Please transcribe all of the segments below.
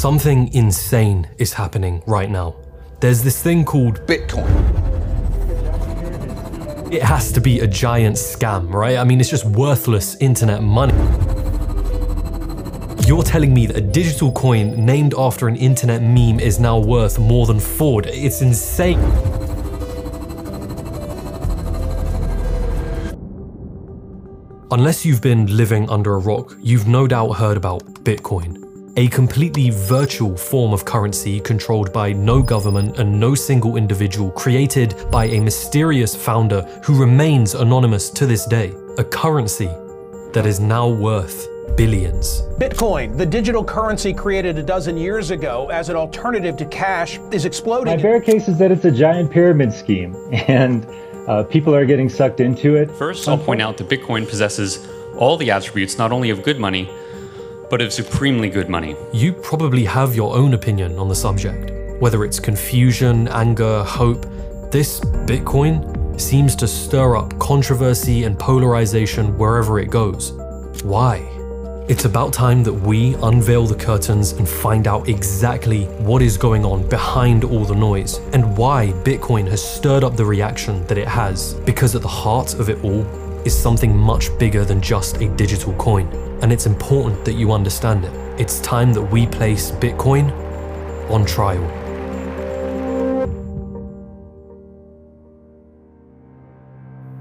Something insane is happening right now. There's this thing called Bitcoin. It has to be a giant scam, right? I mean, it's just worthless internet money. You're telling me that a digital coin named after an internet meme is now worth more than Ford? It's insane. Unless you've been living under a rock, you've no doubt heard about Bitcoin a completely virtual form of currency controlled by no government and no single individual, created by a mysterious founder who remains anonymous to this day. A currency that is now worth billions. Bitcoin, the digital currency created a dozen years ago as an alternative to cash, is exploding. My bear case is that it's a giant pyramid scheme, and uh, people are getting sucked into it. First, I'll point out that Bitcoin possesses all the attributes not only of good money, but of supremely good money. You probably have your own opinion on the subject. Whether it's confusion, anger, hope, this Bitcoin seems to stir up controversy and polarization wherever it goes. Why? It's about time that we unveil the curtains and find out exactly what is going on behind all the noise and why Bitcoin has stirred up the reaction that it has. Because at the heart of it all is something much bigger than just a digital coin and it's important that you understand it. It's time that we place Bitcoin on trial.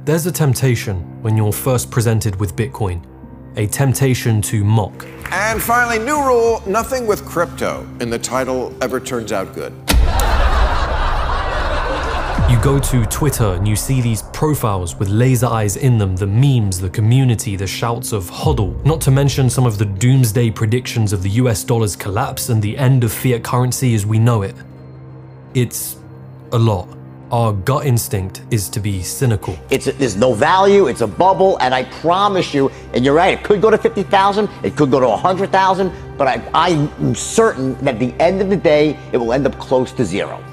There's a temptation when you're first presented with Bitcoin, a temptation to mock. And finally, new rule nothing with crypto in the title ever turns out good. You go to Twitter and you see these profiles with laser eyes in them, the memes, the community, the shouts of hodl, not to mention some of the doomsday predictions of the US dollar's collapse and the end of fiat currency as we know it. It's a lot. Our gut instinct is to be cynical. It's a, there's no value. It's a bubble, and I promise you. And you're right. It could go to fifty thousand. It could go to hundred thousand. But I, I'm certain that at the end of the day, it will end up close to zero.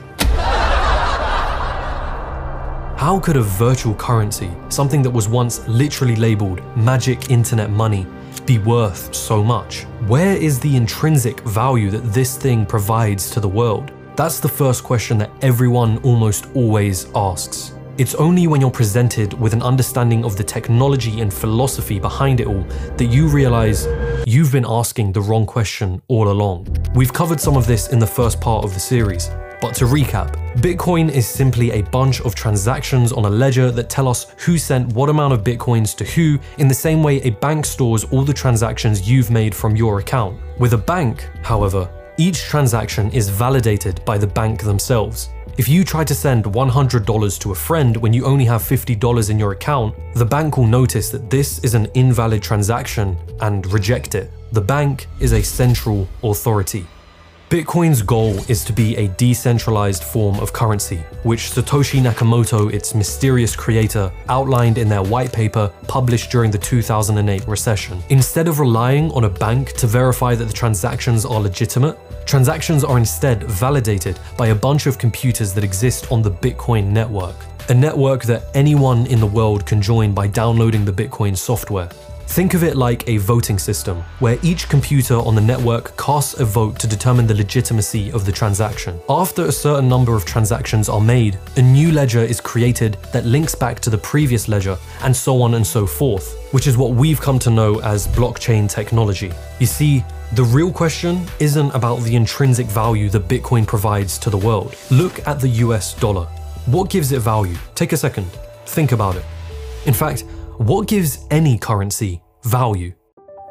How could a virtual currency, something that was once literally labeled magic internet money, be worth so much? Where is the intrinsic value that this thing provides to the world? That's the first question that everyone almost always asks. It's only when you're presented with an understanding of the technology and philosophy behind it all that you realize you've been asking the wrong question all along. We've covered some of this in the first part of the series, but to recap, Bitcoin is simply a bunch of transactions on a ledger that tell us who sent what amount of Bitcoins to who in the same way a bank stores all the transactions you've made from your account. With a bank, however, each transaction is validated by the bank themselves. If you try to send $100 to a friend when you only have $50 in your account, the bank will notice that this is an invalid transaction and reject it. The bank is a central authority. Bitcoin's goal is to be a decentralized form of currency, which Satoshi Nakamoto, its mysterious creator, outlined in their white paper published during the 2008 recession. Instead of relying on a bank to verify that the transactions are legitimate, transactions are instead validated by a bunch of computers that exist on the Bitcoin network. A network that anyone in the world can join by downloading the Bitcoin software. Think of it like a voting system, where each computer on the network casts a vote to determine the legitimacy of the transaction. After a certain number of transactions are made, a new ledger is created that links back to the previous ledger, and so on and so forth, which is what we've come to know as blockchain technology. You see, the real question isn't about the intrinsic value that Bitcoin provides to the world. Look at the US dollar. What gives it value? Take a second. Think about it. In fact, what gives any currency value?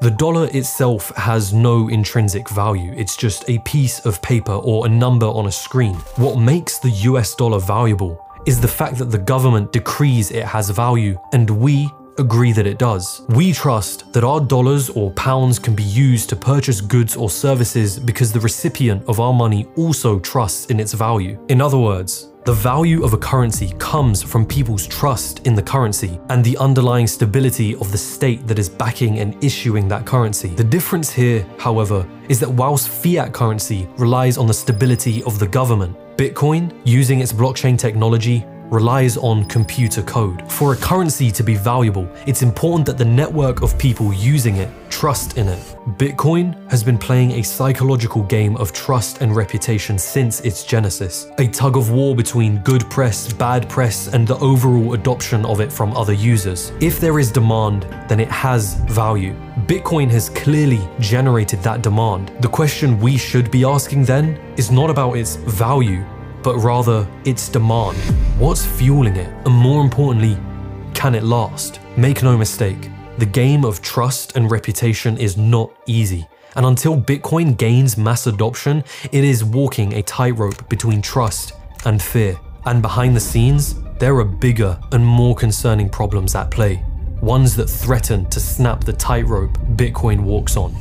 The dollar itself has no intrinsic value, it's just a piece of paper or a number on a screen. What makes the US dollar valuable is the fact that the government decrees it has value, and we agree that it does. We trust that our dollars or pounds can be used to purchase goods or services because the recipient of our money also trusts in its value. In other words, the value of a currency comes from people's trust in the currency and the underlying stability of the state that is backing and issuing that currency. The difference here, however, is that whilst fiat currency relies on the stability of the government, Bitcoin, using its blockchain technology, relies on computer code. For a currency to be valuable, it's important that the network of people using it trust in it. Bitcoin has been playing a psychological game of trust and reputation since its genesis, a tug of war between good press, bad press, and the overall adoption of it from other users. If there is demand, then it has value. Bitcoin has clearly generated that demand. The question we should be asking then is not about its value, but rather its demand. What's fueling it? And more importantly, can it last? Make no mistake, the game of trust and reputation is not easy. And until Bitcoin gains mass adoption, it is walking a tightrope between trust and fear. And behind the scenes, there are bigger and more concerning problems at play, ones that threaten to snap the tightrope Bitcoin walks on.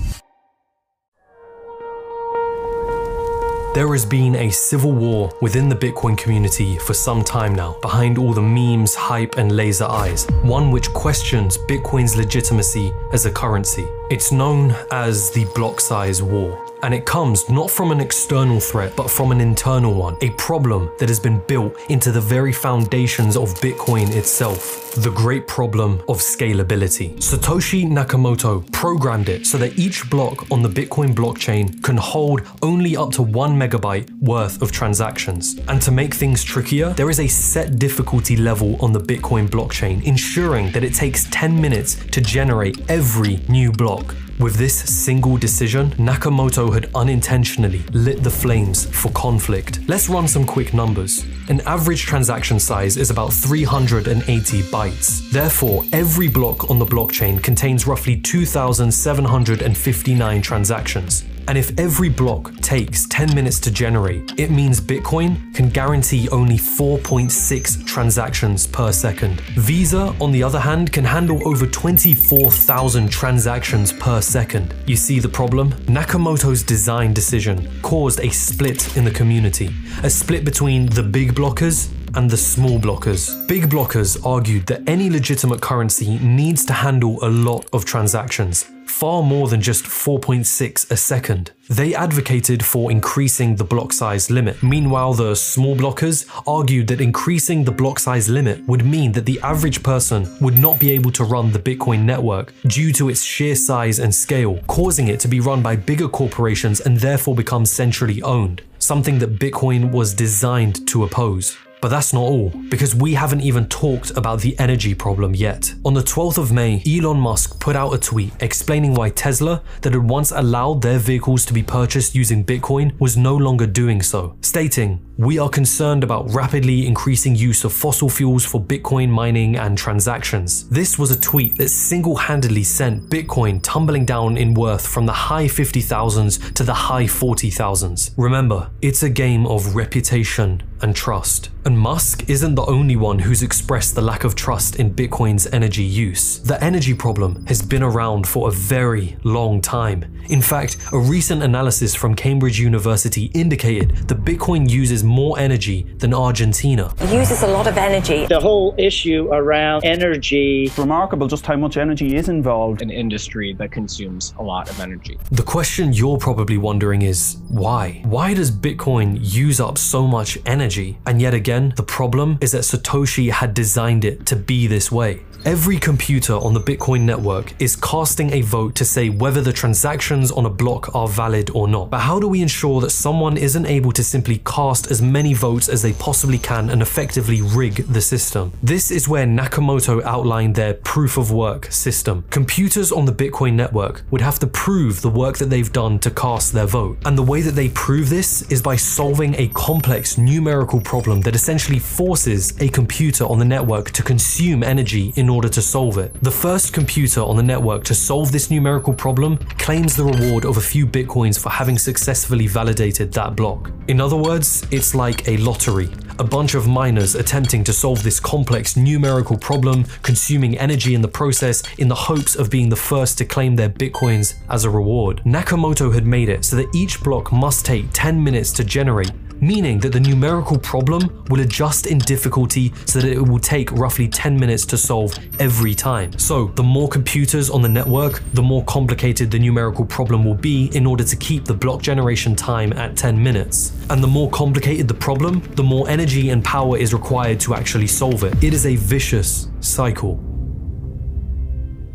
There has been a civil war within the Bitcoin community for some time now, behind all the memes, hype, and laser eyes, one which questions Bitcoin's legitimacy as a currency. It's known as the block size war and it comes not from an external threat, but from an internal one, a problem that has been built into the very foundations of Bitcoin itself. The great problem of scalability. Satoshi Nakamoto programmed it so that each block on the Bitcoin blockchain can hold only up to one megabyte worth of transactions. And to make things trickier, there is a set difficulty level on the Bitcoin blockchain, ensuring that it takes 10 minutes to generate every new block. With this single decision, Nakamoto had unintentionally lit the flames for conflict. Let's run some quick numbers. An average transaction size is about 380 bytes. Therefore, every block on the blockchain contains roughly 2,759 transactions. And if every block takes 10 minutes to generate, it means Bitcoin can guarantee only 4.6 transactions per second. Visa, on the other hand, can handle over 24,000 transactions per second. You see the problem? Nakamoto's design decision caused a split in the community, a split between the big blockers and the small blockers. Big blockers argued that any legitimate currency needs to handle a lot of transactions, far more than just 4.6 a second. They advocated for increasing the block size limit. Meanwhile, the small blockers argued that increasing the block size limit would mean that the average person would not be able to run the Bitcoin network due to its sheer size and scale, causing it to be run by bigger corporations and therefore become centrally owned, something that Bitcoin was designed to oppose. But that's not all, because we haven't even talked about the energy problem yet. On the 12th of May, Elon Musk put out a tweet explaining why Tesla, that had once allowed their vehicles to be purchased using Bitcoin, was no longer doing so, stating, we are concerned about rapidly increasing use of fossil fuels for Bitcoin mining and transactions. This was a tweet that single handedly sent Bitcoin tumbling down in worth from the high 50,000s to the high 40,000s. Remember, it's a game of reputation and trust. And Musk isn't the only one who's expressed the lack of trust in Bitcoin's energy use. The energy problem has been around for a very long time. In fact, a recent analysis from Cambridge University indicated that Bitcoin uses more energy than Argentina. It uses a lot of energy. The whole issue around energy. It's remarkable just how much energy is involved. An industry that consumes a lot of energy. The question you're probably wondering is why? Why does Bitcoin use up so much energy? And yet again, the problem is that Satoshi had designed it to be this way. Every computer on the Bitcoin network is casting a vote to say whether the transactions on a block are valid or not. But how do we ensure that someone isn't able to simply cast as many votes as they possibly can and effectively rig the system? This is where Nakamoto outlined their proof of work system. Computers on the Bitcoin network would have to prove the work that they've done to cast their vote. And the way that they prove this is by solving a complex numerical problem that essentially forces a computer on the network to consume energy in order to solve it. The first computer on the network to solve this numerical problem claims the reward of a few bitcoins for having successfully validated that block. In other words, it's like a lottery. A bunch of miners attempting to solve this complex numerical problem, consuming energy in the process in the hopes of being the first to claim their bitcoins as a reward. Nakamoto had made it so that each block must take 10 minutes to generate, meaning that the numerical problem will adjust in difficulty so that it will take roughly 10 minutes to solve every time. So, the more computers on the network, the more complicated the numerical problem will be in order to keep the block generation time at 10 minutes. And the more complicated the problem, the more energy and power is required to actually solve it. It is a vicious cycle.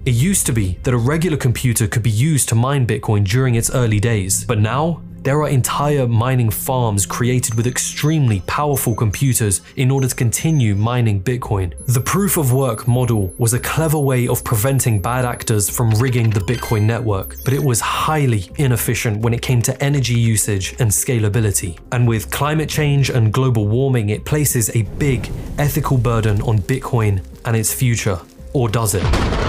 It used to be that a regular computer could be used to mine Bitcoin during its early days, but now there are entire mining farms created with extremely powerful computers in order to continue mining Bitcoin. The proof of work model was a clever way of preventing bad actors from rigging the Bitcoin network, but it was highly inefficient when it came to energy usage and scalability. And with climate change and global warming, it places a big ethical burden on Bitcoin and its future. Or does it?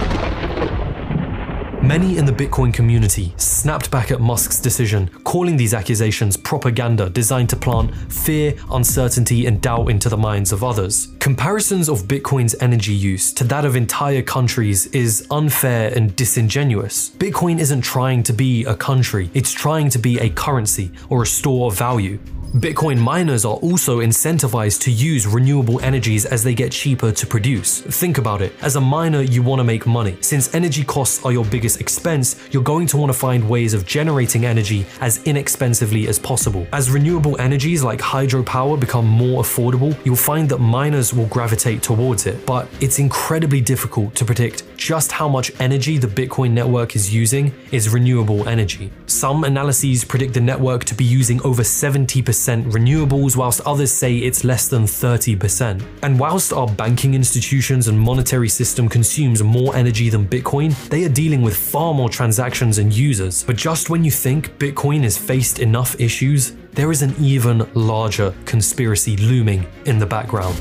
Many in the Bitcoin community snapped back at Musk's decision, calling these accusations propaganda designed to plant fear, uncertainty, and doubt into the minds of others. Comparisons of Bitcoin's energy use to that of entire countries is unfair and disingenuous. Bitcoin isn't trying to be a country, it's trying to be a currency or a store of value. Bitcoin miners are also incentivized to use renewable energies as they get cheaper to produce. Think about it. As a miner, you want to make money. Since energy costs are your biggest expense, you're going to want to find ways of generating energy as inexpensively as possible. As renewable energies like hydropower become more affordable, you'll find that miners will gravitate towards it. But it's incredibly difficult to predict just how much energy the Bitcoin network is using is renewable energy. Some analyses predict the network to be using over 70% renewables, whilst others say it's less than 30%. And whilst our banking institutions and monetary system consumes more energy than Bitcoin, they are dealing with far more transactions and users. But just when you think Bitcoin has faced enough issues, there is an even larger conspiracy looming in the background.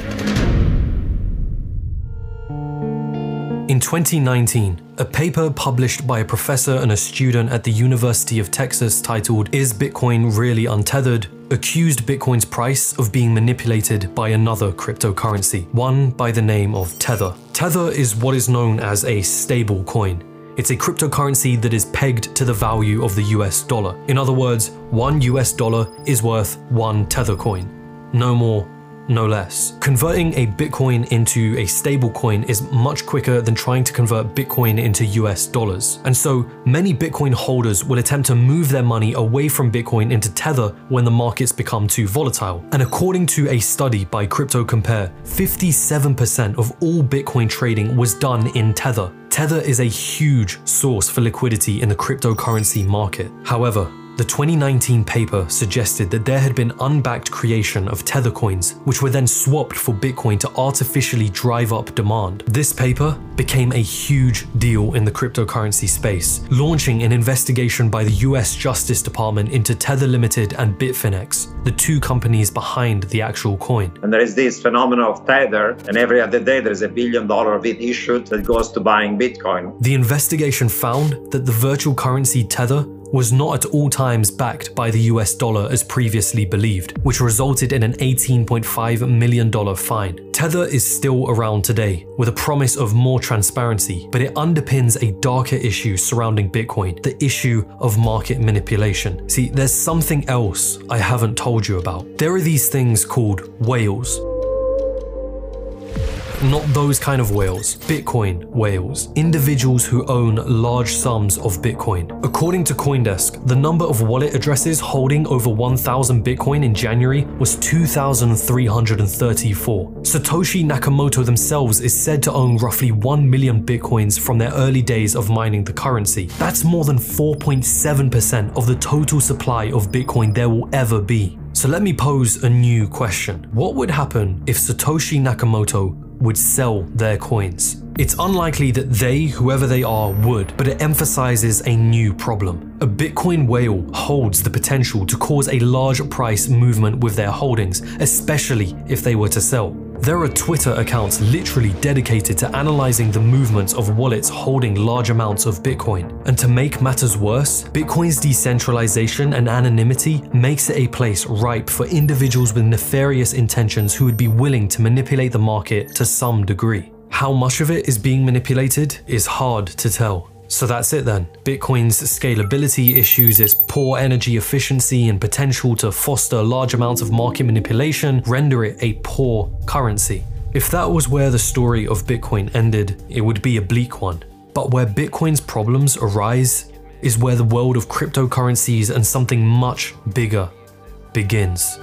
In 2019, a paper published by a professor and a student at the University of Texas titled Is Bitcoin Really Untethered? Accused Bitcoin's price of being manipulated by another cryptocurrency, one by the name of Tether. Tether is what is known as a stable coin. It's a cryptocurrency that is pegged to the value of the US dollar. In other words, one US dollar is worth one Tether coin. No more, no less. Converting a Bitcoin into a stablecoin is much quicker than trying to convert Bitcoin into US dollars. And so many Bitcoin holders will attempt to move their money away from Bitcoin into Tether when the markets become too volatile. And according to a study by CryptoCompare, 57% of all Bitcoin trading was done in Tether. Tether is a huge source for liquidity in the cryptocurrency market. However, the 2019 paper suggested that there had been unbacked creation of Tether coins, which were then swapped for Bitcoin to artificially drive up demand. This paper became a huge deal in the cryptocurrency space, launching an investigation by the US Justice Department into Tether Limited and Bitfinex, the two companies behind the actual coin. And there is this phenomenon of Tether, and every other day there is a billion dollar of it issued that goes to buying Bitcoin. The investigation found that the virtual currency Tether was not at all times backed by the US dollar as previously believed, which resulted in an $18.5 million fine. Tether is still around today, with a promise of more transparency, but it underpins a darker issue surrounding Bitcoin the issue of market manipulation. See, there's something else I haven't told you about. There are these things called whales. Not those kind of whales, Bitcoin whales, individuals who own large sums of Bitcoin. According to Coindesk, the number of wallet addresses holding over 1,000 Bitcoin in January was 2,334. Satoshi Nakamoto themselves is said to own roughly 1 million Bitcoins from their early days of mining the currency. That's more than 4.7% of the total supply of Bitcoin there will ever be. So let me pose a new question. What would happen if Satoshi Nakamoto would sell their coins. It's unlikely that they, whoever they are, would, but it emphasizes a new problem. A Bitcoin whale holds the potential to cause a large price movement with their holdings, especially if they were to sell. There are Twitter accounts literally dedicated to analyzing the movements of wallets holding large amounts of Bitcoin. And to make matters worse, Bitcoin's decentralization and anonymity makes it a place ripe for individuals with nefarious intentions who would be willing to manipulate the market to some degree. How much of it is being manipulated is hard to tell. So that's it then. Bitcoin's scalability issues, its poor energy efficiency, and potential to foster large amounts of market manipulation render it a poor currency. If that was where the story of Bitcoin ended, it would be a bleak one. But where Bitcoin's problems arise is where the world of cryptocurrencies and something much bigger begins.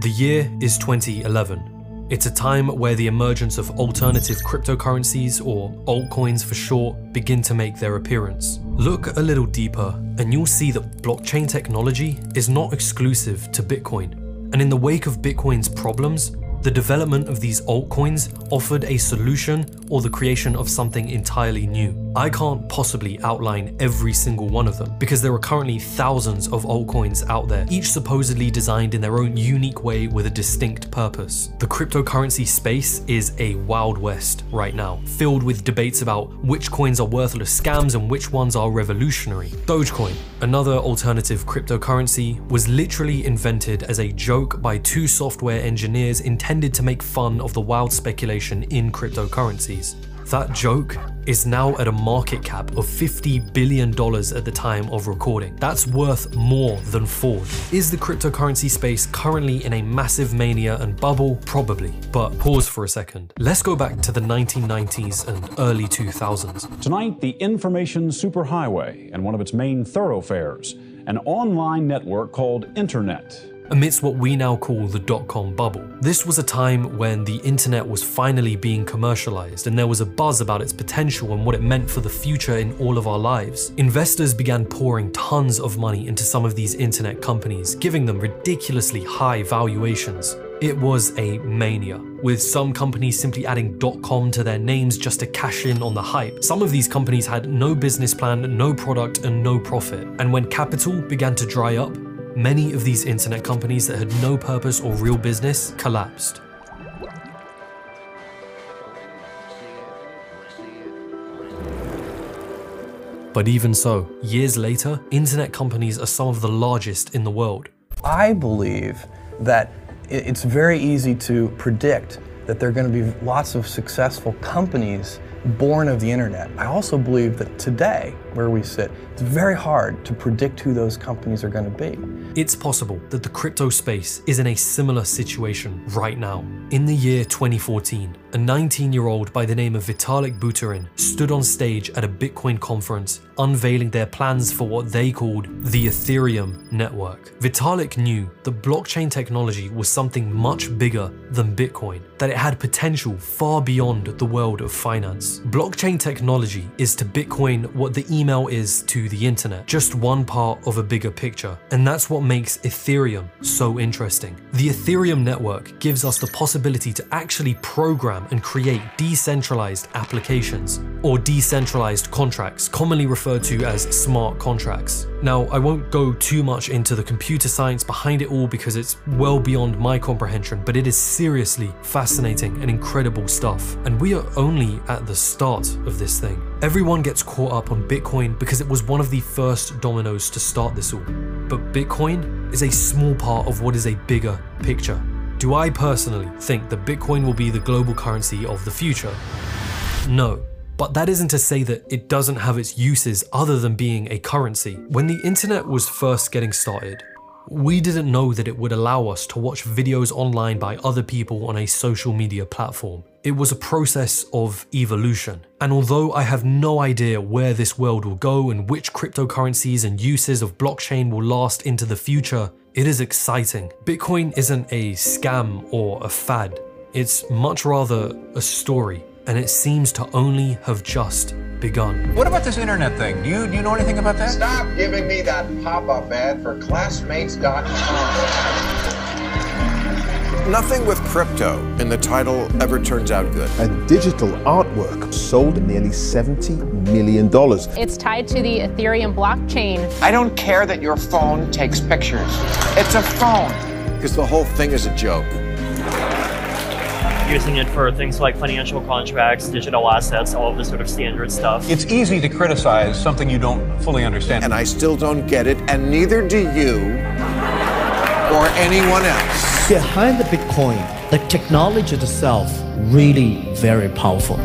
The year is 2011. It's a time where the emergence of alternative cryptocurrencies, or altcoins for short, begin to make their appearance. Look a little deeper, and you'll see that blockchain technology is not exclusive to Bitcoin. And in the wake of Bitcoin's problems, the development of these altcoins offered a solution or the creation of something entirely new. I can't possibly outline every single one of them because there are currently thousands of altcoins out there, each supposedly designed in their own unique way with a distinct purpose. The cryptocurrency space is a wild west right now, filled with debates about which coins are worthless scams and which ones are revolutionary. Dogecoin, another alternative cryptocurrency, was literally invented as a joke by two software engineers intended to make fun of the wild speculation in cryptocurrencies. That joke is now at a market cap of $50 billion at the time of recording. That's worth more than Ford. Is the cryptocurrency space currently in a massive mania and bubble? Probably. But pause for a second. Let's go back to the 1990s and early 2000s. Tonight, the information superhighway and one of its main thoroughfares, an online network called Internet amidst what we now call the dot com bubble. This was a time when the internet was finally being commercialized and there was a buzz about its potential and what it meant for the future in all of our lives. Investors began pouring tons of money into some of these internet companies, giving them ridiculously high valuations. It was a mania, with some companies simply adding .com to their names just to cash in on the hype. Some of these companies had no business plan, no product, and no profit. And when capital began to dry up, many of these internet companies that had no purpose or real business collapsed. But even so, years later, internet companies are some of the largest in the world. I believe that it's very easy to predict that there are going to be lots of successful companies born of the internet. I also believe that today, where we sit, it's very hard to predict who those companies are going to be. It's possible that the crypto space is in a similar situation right now. In the year 2014, a 19 year old by the name of Vitalik Buterin stood on stage at a Bitcoin conference unveiling their plans for what they called the Ethereum network. Vitalik knew that blockchain technology was something much bigger than Bitcoin, that it had potential far beyond the world of finance. Blockchain technology is to Bitcoin what the email is to the internet, just one part of a bigger picture. And that's what makes Ethereum so interesting. The Ethereum network gives us the possibility to actually program and create decentralized applications, or decentralized contracts, commonly referred to as smart contracts. Now, I won't go too much into the computer science behind it all because it's well beyond my comprehension, but it is seriously fascinating and incredible stuff. And we are only at the start of this thing. Everyone gets caught up on Bitcoin because it was one of the first dominoes to start this all. But Bitcoin is a small part of what is a bigger picture. Do I personally think that Bitcoin will be the global currency of the future? No. But that isn't to say that it doesn't have its uses other than being a currency. When the internet was first getting started, we didn't know that it would allow us to watch videos online by other people on a social media platform. It was a process of evolution. And although I have no idea where this world will go and which cryptocurrencies and uses of blockchain will last into the future, it is exciting. Bitcoin isn't a scam or a fad. It's much rather a story, and it seems to only have just begun. What about this internet thing? Do you, do you know anything about that? Stop giving me that pop-up ad for classmates.com. Nothing with crypto in the title ever turns out good. A digital artwork sold nearly $70 million. It's tied to the Ethereum blockchain. I don't care that your phone takes pictures. It's a phone. Because the whole thing is a joke. Using it for things like financial contracts, digital assets, all of this sort of standard stuff. It's easy to criticize something you don't fully understand. And I still don't get it, and neither do you. or anyone else. Behind the Bitcoin, the technology itself really very powerful.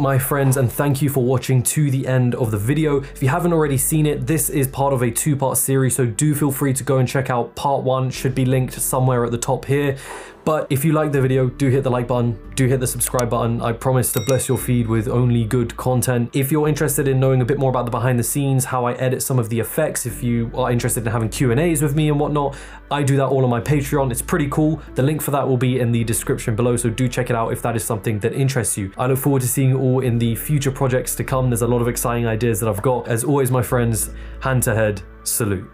My friends and thank you for watching to the end of the video. If you haven't already seen it, this is part of a two-part series so do feel free to go and check out part one, should be linked somewhere at the top here. But if you like the video, do hit the like button, do hit the subscribe button. I promise to bless your feed with only good content. If you're interested in knowing a bit more about the behind the scenes, how I edit some of the effects, if you are interested in having Q&As with me and whatnot, I do that all on my Patreon. It's pretty cool. The link for that will be in the description below, so do check it out if that is something that interests you. I look forward to seeing you all in the future projects to come. There's a lot of exciting ideas that I've got. As always, my friends, hand to head, salute.